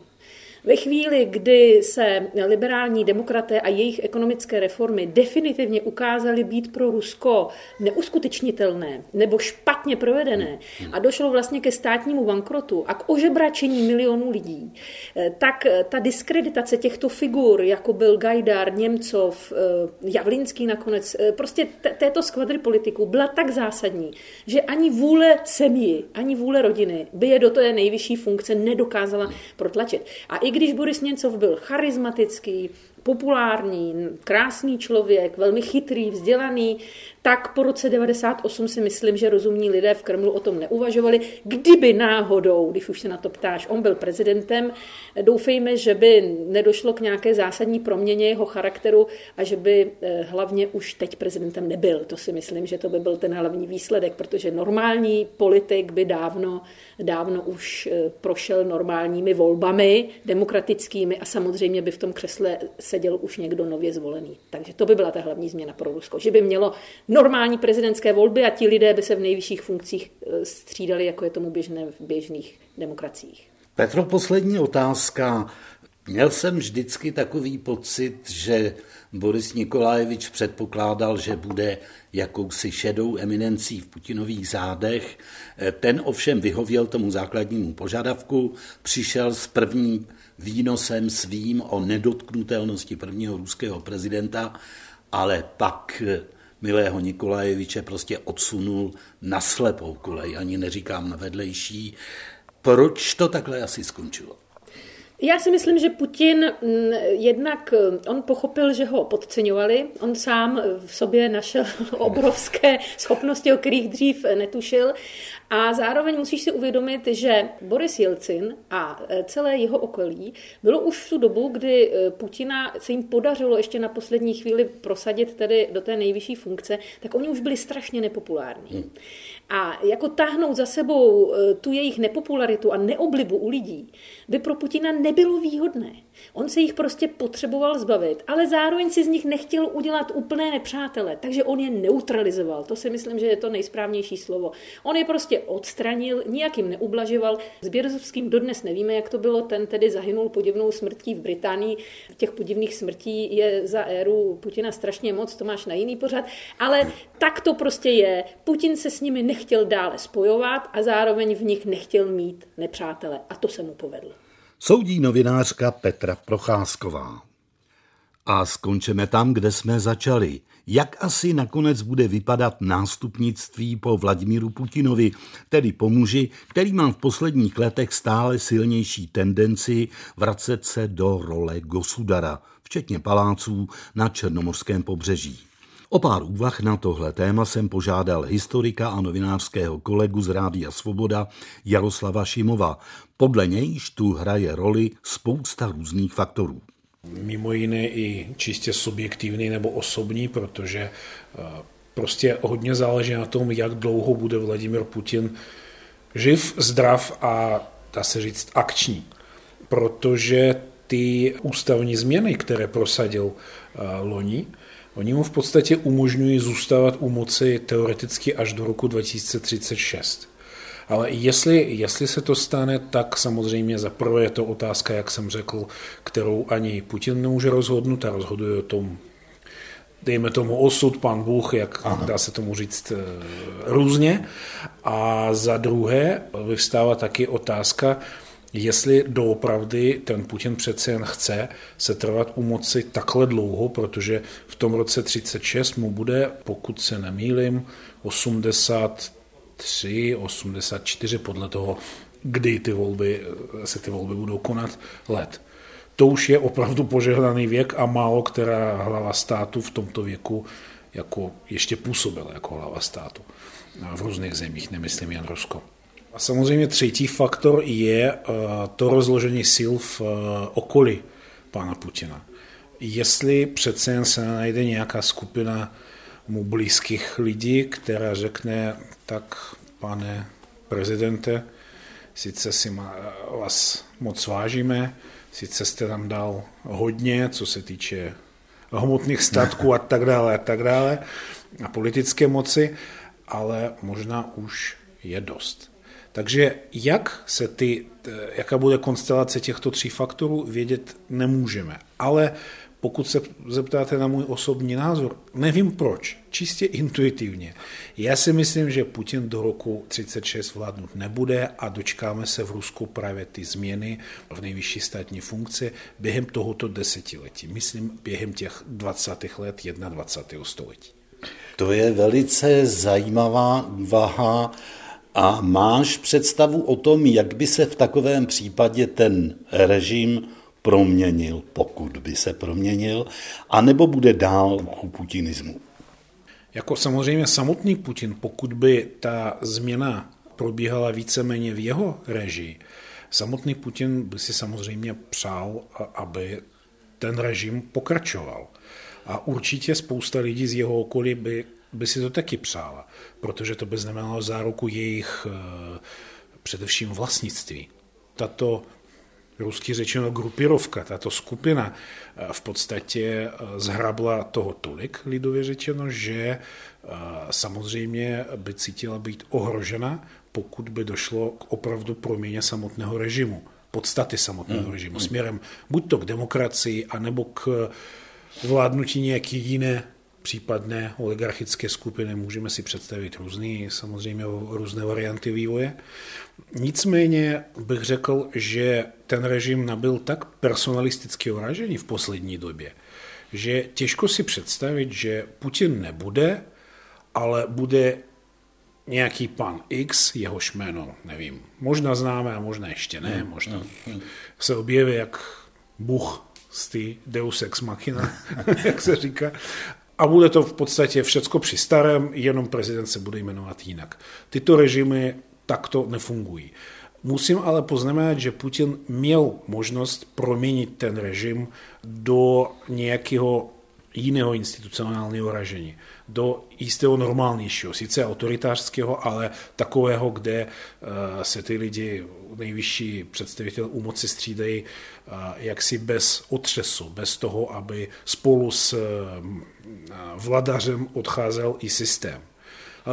Ve chvíli, kdy se liberální demokraté a jejich ekonomické reformy definitivně ukázaly být pro Rusko neuskutečnitelné nebo špatně provedené a došlo vlastně ke státnímu bankrotu a k ožebračení milionů lidí, tak ta diskreditace těchto figur, jako byl Gajdar, Němcov, Javlinský nakonec, prostě této skvadry politiků byla tak zásadní, že ani vůle semí, ani vůle rodiny by je do té nejvyšší funkce nedokázala protlačit. A i když Boris Němcov byl charismatický, populární, krásný člověk, velmi chytrý, vzdělaný, tak po roce 98 si myslím, že rozumní lidé v Kremlu o tom neuvažovali. Kdyby náhodou, když už se na to ptáš, on byl prezidentem, doufejme, že by nedošlo k nějaké zásadní proměně jeho charakteru a že by eh, hlavně už teď prezidentem nebyl. To si myslím, že to by byl ten hlavní výsledek, protože normální politik by dávno, dávno už eh, prošel normálními volbami, demokratickými a samozřejmě by v tom křesle seděl už někdo nově zvolený. Takže to by byla ta hlavní změna pro Rusko, že by mělo normální prezidentské volby a ti lidé by se v nejvyšších funkcích eh, střídali, jako je tomu běžné v běžných demokraciích. Petro, poslední otázka. Měl jsem vždycky takový pocit, že Boris Nikolajevič předpokládal, že bude jakousi šedou eminencí v Putinových zádech. Eh, ten ovšem vyhověl tomu základnímu požadavku, přišel s prvním výnosem svým o nedotknutelnosti prvního ruského prezidenta, ale pak eh, milého Nikolajeviče prostě odsunul na slepou kolej, ani neříkám na vedlejší. Proč to takhle asi skončilo? Já si myslím, že Putin mm, jednak, eh, on pochopil, že ho podceňovali, on sám v sobě našel obrovské schopnosti, o kterých dřív netušil a zároveň musíš si uvědomit, že Boris Jelcin a celé jeho okolí bylo už v tu dobu, kdy Putina se jim podařilo ještě na poslední chvíli prosadit tedy do té nejvyšší funkce, tak oni už byli strašně nepopulární. Hmm. A jako táhnout za sebou tu jejich nepopularitu a neoblibu u lidí by pro Putina nebylo výhodné. On se jich prostě potřeboval zbavit, ale zároveň si z nich nechtěl udělat úplné nepřátele, takže on je neutralizoval. To si myslím, že je to nejsprávnější slovo. On je prostě odstranil, nijak jim neublažoval. S Běrzovským dodnes nevíme, jak to bylo, ten tedy zahynul podivnou smrtí v Británii. Těch podivných smrtí je za éru Putina strašně moc, to máš na jiný pořad, ale tak to prostě je. Putin se s nimi nechtěl dále spojovat a zároveň v nich nechtěl mít nepřátele a to se mu povedlo soudí novinářka Petra Procházková. A skončeme tam, kde jsme začali. Jak asi nakonec bude vypadat nástupnictví po Vladimíru Putinovi, tedy po muži, který má v posledních letech stále silnější tendenci vracet se do role Gosudara, včetně paláců na Černomorském pobřeží. O pár úvah na tohle téma jsem požádal historika a novinářského kolegu z Rádia Svoboda Jaroslava Šimova. Podle nějž tu hraje roli spousta různých faktorů. Mimo jiné i čistě subjektivní nebo osobní, protože eh, prostě hodně záleží na tom, jak dlouho bude Vladimir Putin živ, zdrav a dá se říct akční. Protože ty ústavní změny, které prosadil eh, loni, Oni mu v podstatě umožňují zůstávat u moci teoreticky až do roku 2036. Ale jestli, jestli se to stane, tak samozřejmě za prvé je to otázka, jak jsem řekl, kterou ani Putin nemůže rozhodnout a rozhoduje o tom, dejme tomu osud, pan Bůh, jak Aha. dá se tomu říct eh, různě. A za druhé vyvstává taky otázka, jestli doopravdy ten Putin přece jen chce se trvat u moci takhle dlouho, protože v tom roce 36 mu bude, pokud se nemýlim, 83, 84 podle toho, kdy ty volby, se ty volby budou konat, let. To už je opravdu požehnaný věk a málo která hlava státu v tomto věku jako ještě působila jako hlava státu. V různých zemích, nemyslím jen Rusko. A samozřejmě třetí faktor je eh, to rozložení sil v eh, okolí pana Putina. Jestli přece jen se najde nějaká skupina mu blízkých lidí, která řekne, tak pane prezidente, sice si vás moc vážíme, sice jste nám dal hodně, co se týče hmotných statků a tak dále a tak dále, a politické moci, ale možná už je dost. Takže jak se ty, jaká bude konstelace těchto tří faktorů, vědět nemůžeme. Ale pokud se zeptáte na můj osobní názor, nevím proč, čistě intuitivně. Já si myslím, že Putin do roku 36 vládnout nebude a dočkáme se v Rusku právě ty změny v nejvyšší státní funkci během tohoto desetiletí. Myslím během těch 20. let 21. století. To je velice zajímavá úvaha a máš představu o tom, jak by se v takovém případě ten režim proměnil, pokud by se proměnil, anebo bude dál u putinismu? Jako samozřejmě samotný Putin, pokud by ta změna probíhala víceméně v jeho režii, samotný Putin by si samozřejmě přál, aby ten režim pokračoval. A určitě spousta lidí z jeho okolí by by si to taky přála, protože to by znamenalo záruku jejich eh, především vlastnictví. Tato rusky řečeno grupirovka, tato skupina eh, v podstatě eh, zhrabla toho tolik, lidově řečeno, že samozřejmě by cítila být ohrožena, pokud by došlo k opravdu proměně samotného režimu, podstaty samotného hmm. režimu, směrem buď to k demokracii, anebo k vládnutí nějaké jiné případné oligarchické skupiny můžeme si představit různý, samozřejmě různé varianty vývoje. Nicméně bych řekl, že ten režim nabil tak personalisticky oražení v poslední době, že těžko si představit, že Putin nebude, ale bude nějaký pan X, jehož jméno, nevím, možná známe a možná ještě ne, hmm, možná hmm, se objeví jak Bůh z ty Deus Ex Machina, jak se říká. A bude to v podstatě všecko při starém, jenom prezident se bude jmenovat jinak. Tyto režimy takto nefungují. Musím ale poznamenat, že Putin měl možnost proměnit ten režim do nějakého jiného institucionálního ražení, do jistého normálnějšího, sice autoritářského, ale takového, kde eh, se ty lidi, nejvyšší představitel u moci střídají eh, jaksi bez otřesu, bez toho, aby spolu s eh, vladařem odcházel i systém.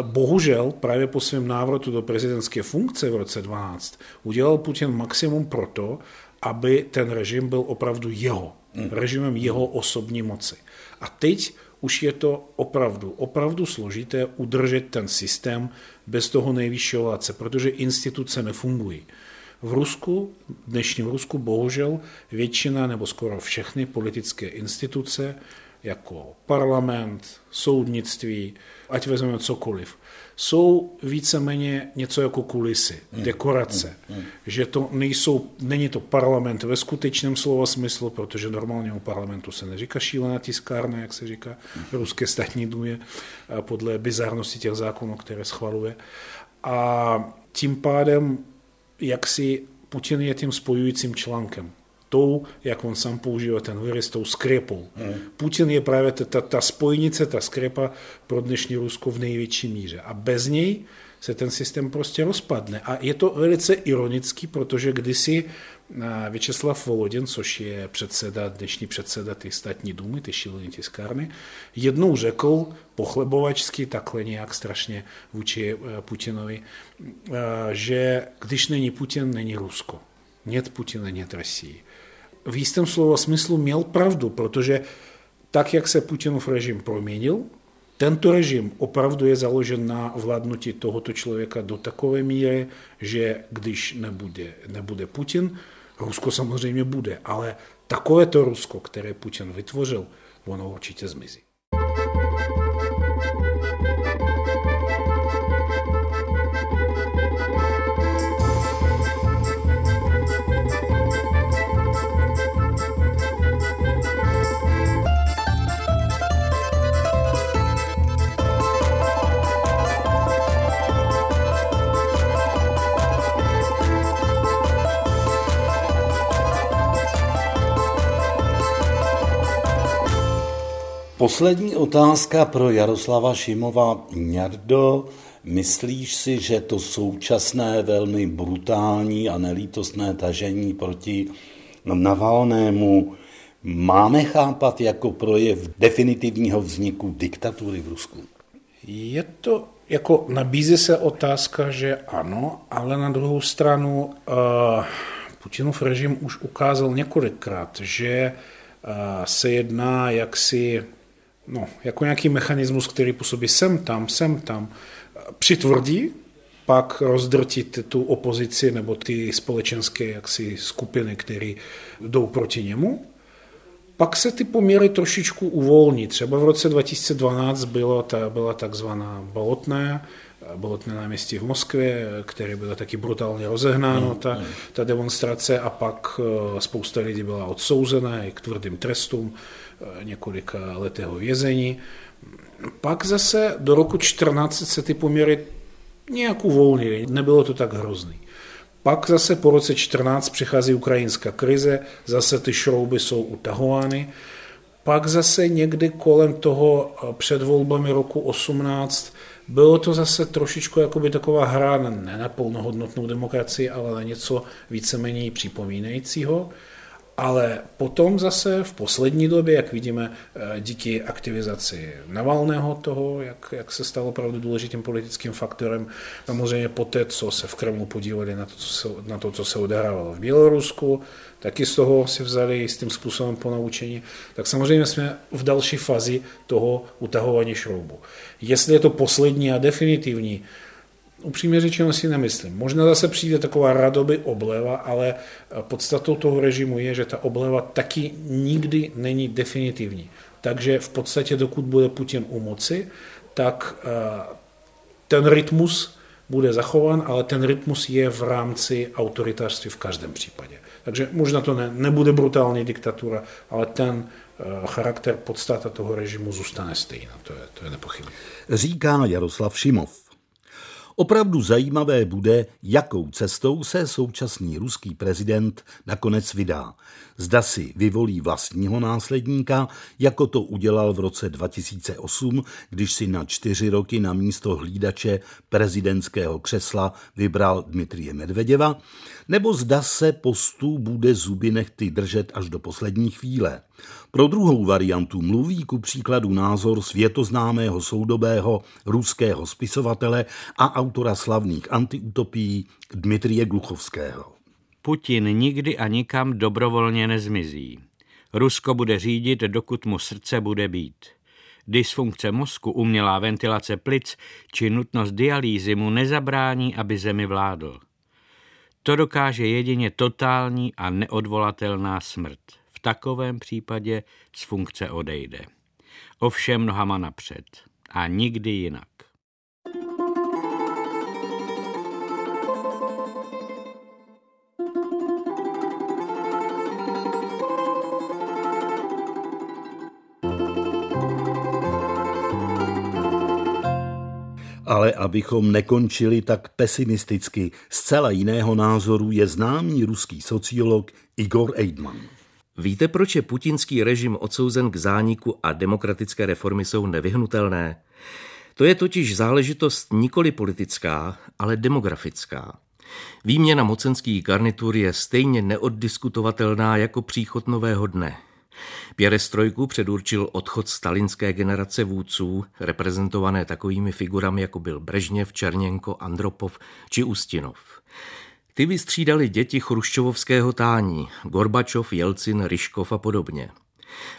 Bohužel právě po svém návratu do prezidentské funkce v roce 12 udělal Putin maximum proto, aby ten režim byl opravdu jeho, hmm. režimem jeho osobní moci. A teď už je to opravdu, opravdu složité udržet ten systém bez toho nejvyššího vládce, protože instituce nefungují. V Rusku, dnešním Rusku, bohužel většina nebo skoro všechny politické instituce, jako parlament, soudnictví, ať vezmeme cokoliv, jsou víceméně něco jako kulisy, hmm. dekorace. Hmm. Hmm. Že to nejsou, není to parlament ve skutečném slova smyslu, protože normálně u parlamentu se neříká šílená tiskárna, jak se říká ruské státní důmě, podle bizarnosti těch zákonů, které schvaluje. A tím pádem, jak si Putin je tím spojujícím článkem tou, jak on sám používá ten výraz, tou skrepou. Hmm. Putin je právě ta, ta spojnice, ta skrepa pro dnešní Rusko v největší míře. A bez něj se ten systém prostě rozpadne. A je to velice ironický, protože kdysi eh, Vyčeslav Volodin, což je předseda, dnešní předseda ty státní důmy, ty šílené tiskárny, jednou řekl pochlebovačsky, takhle nějak strašně vůči eh, Putinovi, eh, že když není Putin, není Rusko. Нет Putina, нет России v jistém slova smyslu měl pravdu, protože tak, jak se Putinův režim proměnil, tento režim opravdu je založen na vládnutí tohoto člověka do takové míry, že když nebude, nebude Putin, Rusko samozřejmě bude, ale takovéto Rusko, které Putin vytvořil, ono určitě zmizí. Poslední otázka pro Jaroslava Šimova. Jardo, myslíš si, že to současné velmi brutální a nelítostné tažení proti Navalnému máme chápat jako projev definitivního vzniku diktatury v Rusku? Je to jako nabízí se otázka, že ano, ale na druhou stranu uh, Putinův režim už ukázal několikrát, že uh, se jedná jaksi no, jako nějaký mechanismus, který působí sem tam, sem tam, přitvrdí, pak rozdrtit tu opozici nebo ty společenské jaksi skupiny, které jdou proti němu. Pak se ty poměry trošičku uvolní. Třeba v roce 2012 bylo ta, byla takzvaná bolotné, bolotné náměstí v Moskvě, které bylo taky brutálně rozehnáno, mm, ta, mm. ta demonstrace, a pak eh, spousta lidí byla odsouzena i k tvrdým trestům. Eh, několika letého vězení. Pak zase do roku 14 se ty poměry nějak uvolnily, nebylo to tak hrozný. Pak zase po roce 14 přichází ukrajinská krize, zase ty šrouby jsou utahovány. Pak zase někdy kolem toho eh, před volbami roku 18 bylo to zase trošičku jakoby taková hra ne na plnohodnotnou demokracii, ale na něco víceméně připomínajícího. Ale potom zase v poslední době, jak vidíme, eh, díky aktivizaci Navalného toho, jak, jak se stalo opravdu důležitým politickým faktorem, samozřejmě po té, co se v Kremlu podívali na to, co se, na to, co se odehrávalo v Bělorusku, taky z toho si vzali s tím způsobem po naučení, tak samozřejmě jsme v další fázi toho utahování šroubu. Jestli je to poslední a definitivní, upřímně řečeno si nemyslím. Možná zase přijde taková radoby obleva, ale podstatou toho režimu je, že ta obleva taky nikdy není definitivní. Takže v podstatě, dokud bude Putin u moci, tak ten rytmus bude zachován, ale ten rytmus je v rámci autoritářství v každém případě. Takže možná to ne, nebude brutální diktatura, ale ten eh, charakter, podstata toho režimu zůstane stejná, to je, to je nepochybné. Říká Jaroslav Šimov. Opravdu zajímavé bude, jakou cestou se současný ruský prezident nakonec vydá. Zda si vyvolí vlastního následníka, jako to udělal v roce 2008, když si na čtyři roky na místo hlídače prezidentského křesla vybral Dmitrie Medveděva, nebo zda se postu bude zuby nechty držet až do poslední chvíle. Pro druhou variantu mluví ku příkladu názor světoznámého soudobého ruského spisovatele a autora slavných antiutopií Dmitrie Gluchovského. Putin nikdy a nikam dobrovolně nezmizí. Rusko bude řídit, dokud mu srdce bude být. Dysfunkce mozku, umělá ventilace plic či nutnost dialýzy mu nezabrání, aby zemi vládl. To dokáže jedině totální a neodvolatelná smrt. Takovém případě z funkce odejde. Ovšem nohama napřed. A nikdy jinak. Ale abychom nekončili tak pesimisticky, zcela jiného názoru je známý ruský sociolog Igor Eidman. Víte, proč je putinský režim odsouzen k zániku a demokratické reformy jsou nevyhnutelné? To je totiž záležitost nikoli politická, ale demografická. Výměna mocenských garnitur je stejně neoddiskutovatelná jako příchod nového dne – Pěrestrojku předurčil odchod stalinské generace vůdců, reprezentované takovými figurami, jako byl Brežněv, Černěnko, Andropov či Ustinov. Ty vystřídali děti chruščovovského tání, Gorbačov, Jelcin, Ryškov a podobně.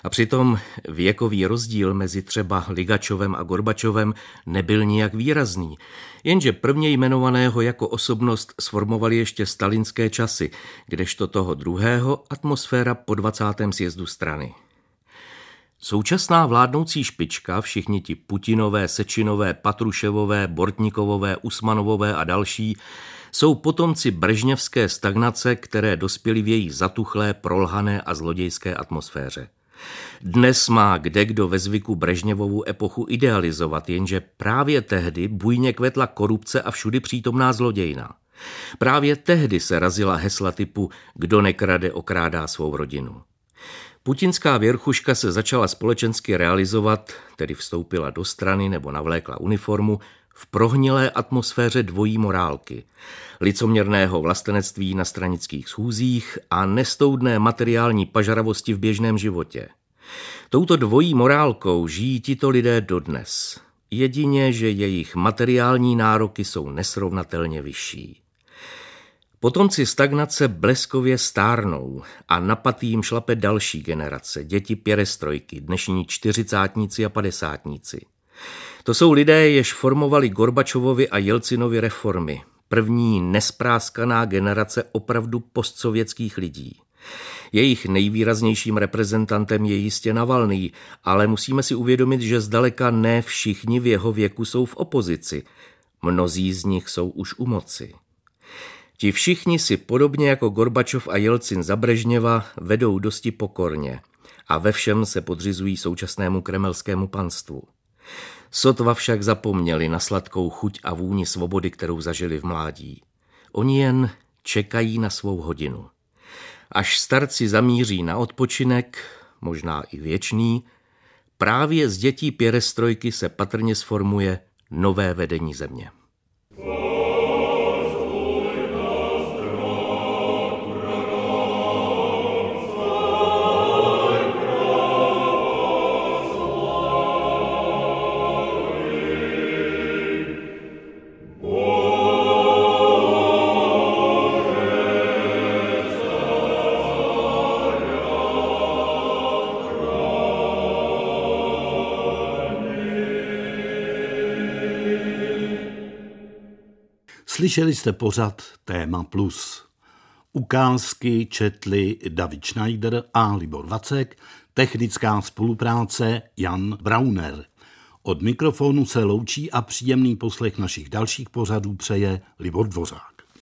A přitom věkový rozdíl mezi třeba Ligačovem a Gorbačovem nebyl nijak výrazný, jenže prvně jmenovaného jako osobnost sformovali ještě stalinské časy, kdežto toho druhého atmosféra po 20. sjezdu strany. Současná vládnoucí špička, všichni ti Putinové, Sečinové, Patruševové, Bortnikovové, Usmanovové a další, jsou potomci brežněvské stagnace, které dospěly v její zatuchlé, prolhané a zlodějské atmosféře. Dnes má kde kdo ve zvyku Brežněvovu epochu idealizovat, jenže právě tehdy bujně kvetla korupce a všudy přítomná zlodějna. Právě tehdy se razila hesla typu kdo nekrade, okrádá svou rodinu. Putinská věrchuška se začala společensky realizovat, tedy vstoupila do strany nebo navlékla uniformu, v prohnilé atmosféře dvojí morálky, licoměrného vlastenectví na stranických schůzích a nestoudné materiální pažaravosti v běžném životě. Touto dvojí morálkou žijí tito lidé dodnes. Jedině, že jejich materiální nároky jsou nesrovnatelně vyšší. Potomci stagnace bleskově stárnou a napatým šlape další generace, děti pěrestrojky, dnešní čtyřicátníci a padesátníci. To jsou lidé, jež formovali Gorbačovovi a Jelcinovi reformy. První nespráskaná generace opravdu postsovětských lidí. Jejich nejvýraznějším reprezentantem je jistě Navalný, ale musíme si uvědomit, že zdaleka ne všichni v jeho věku jsou v opozici. Mnozí z nich jsou už u moci. Ti všichni si podobně jako Gorbačov a Jelcin za Brežněva vedou dosti pokorně a ve všem se podřizují současnému kremelskému panstvu. Sotva však zapomněli na sladkou chuť a vůni svobody, kterou zažili v mládí. Oni jen čekají na svou hodinu. Až starci zamíří na odpočinek, možná i věčný, právě z dětí pěrestrojky se patrně sformuje nové vedení země. Slyšeli jste pořad Téma Plus. Ukázky četli David Schneider a Libor Vacek, technická spolupráce Jan Brauner. Od mikrofonu se loučí a příjemný poslech našich dalších pořadů přeje Libor Dvořák.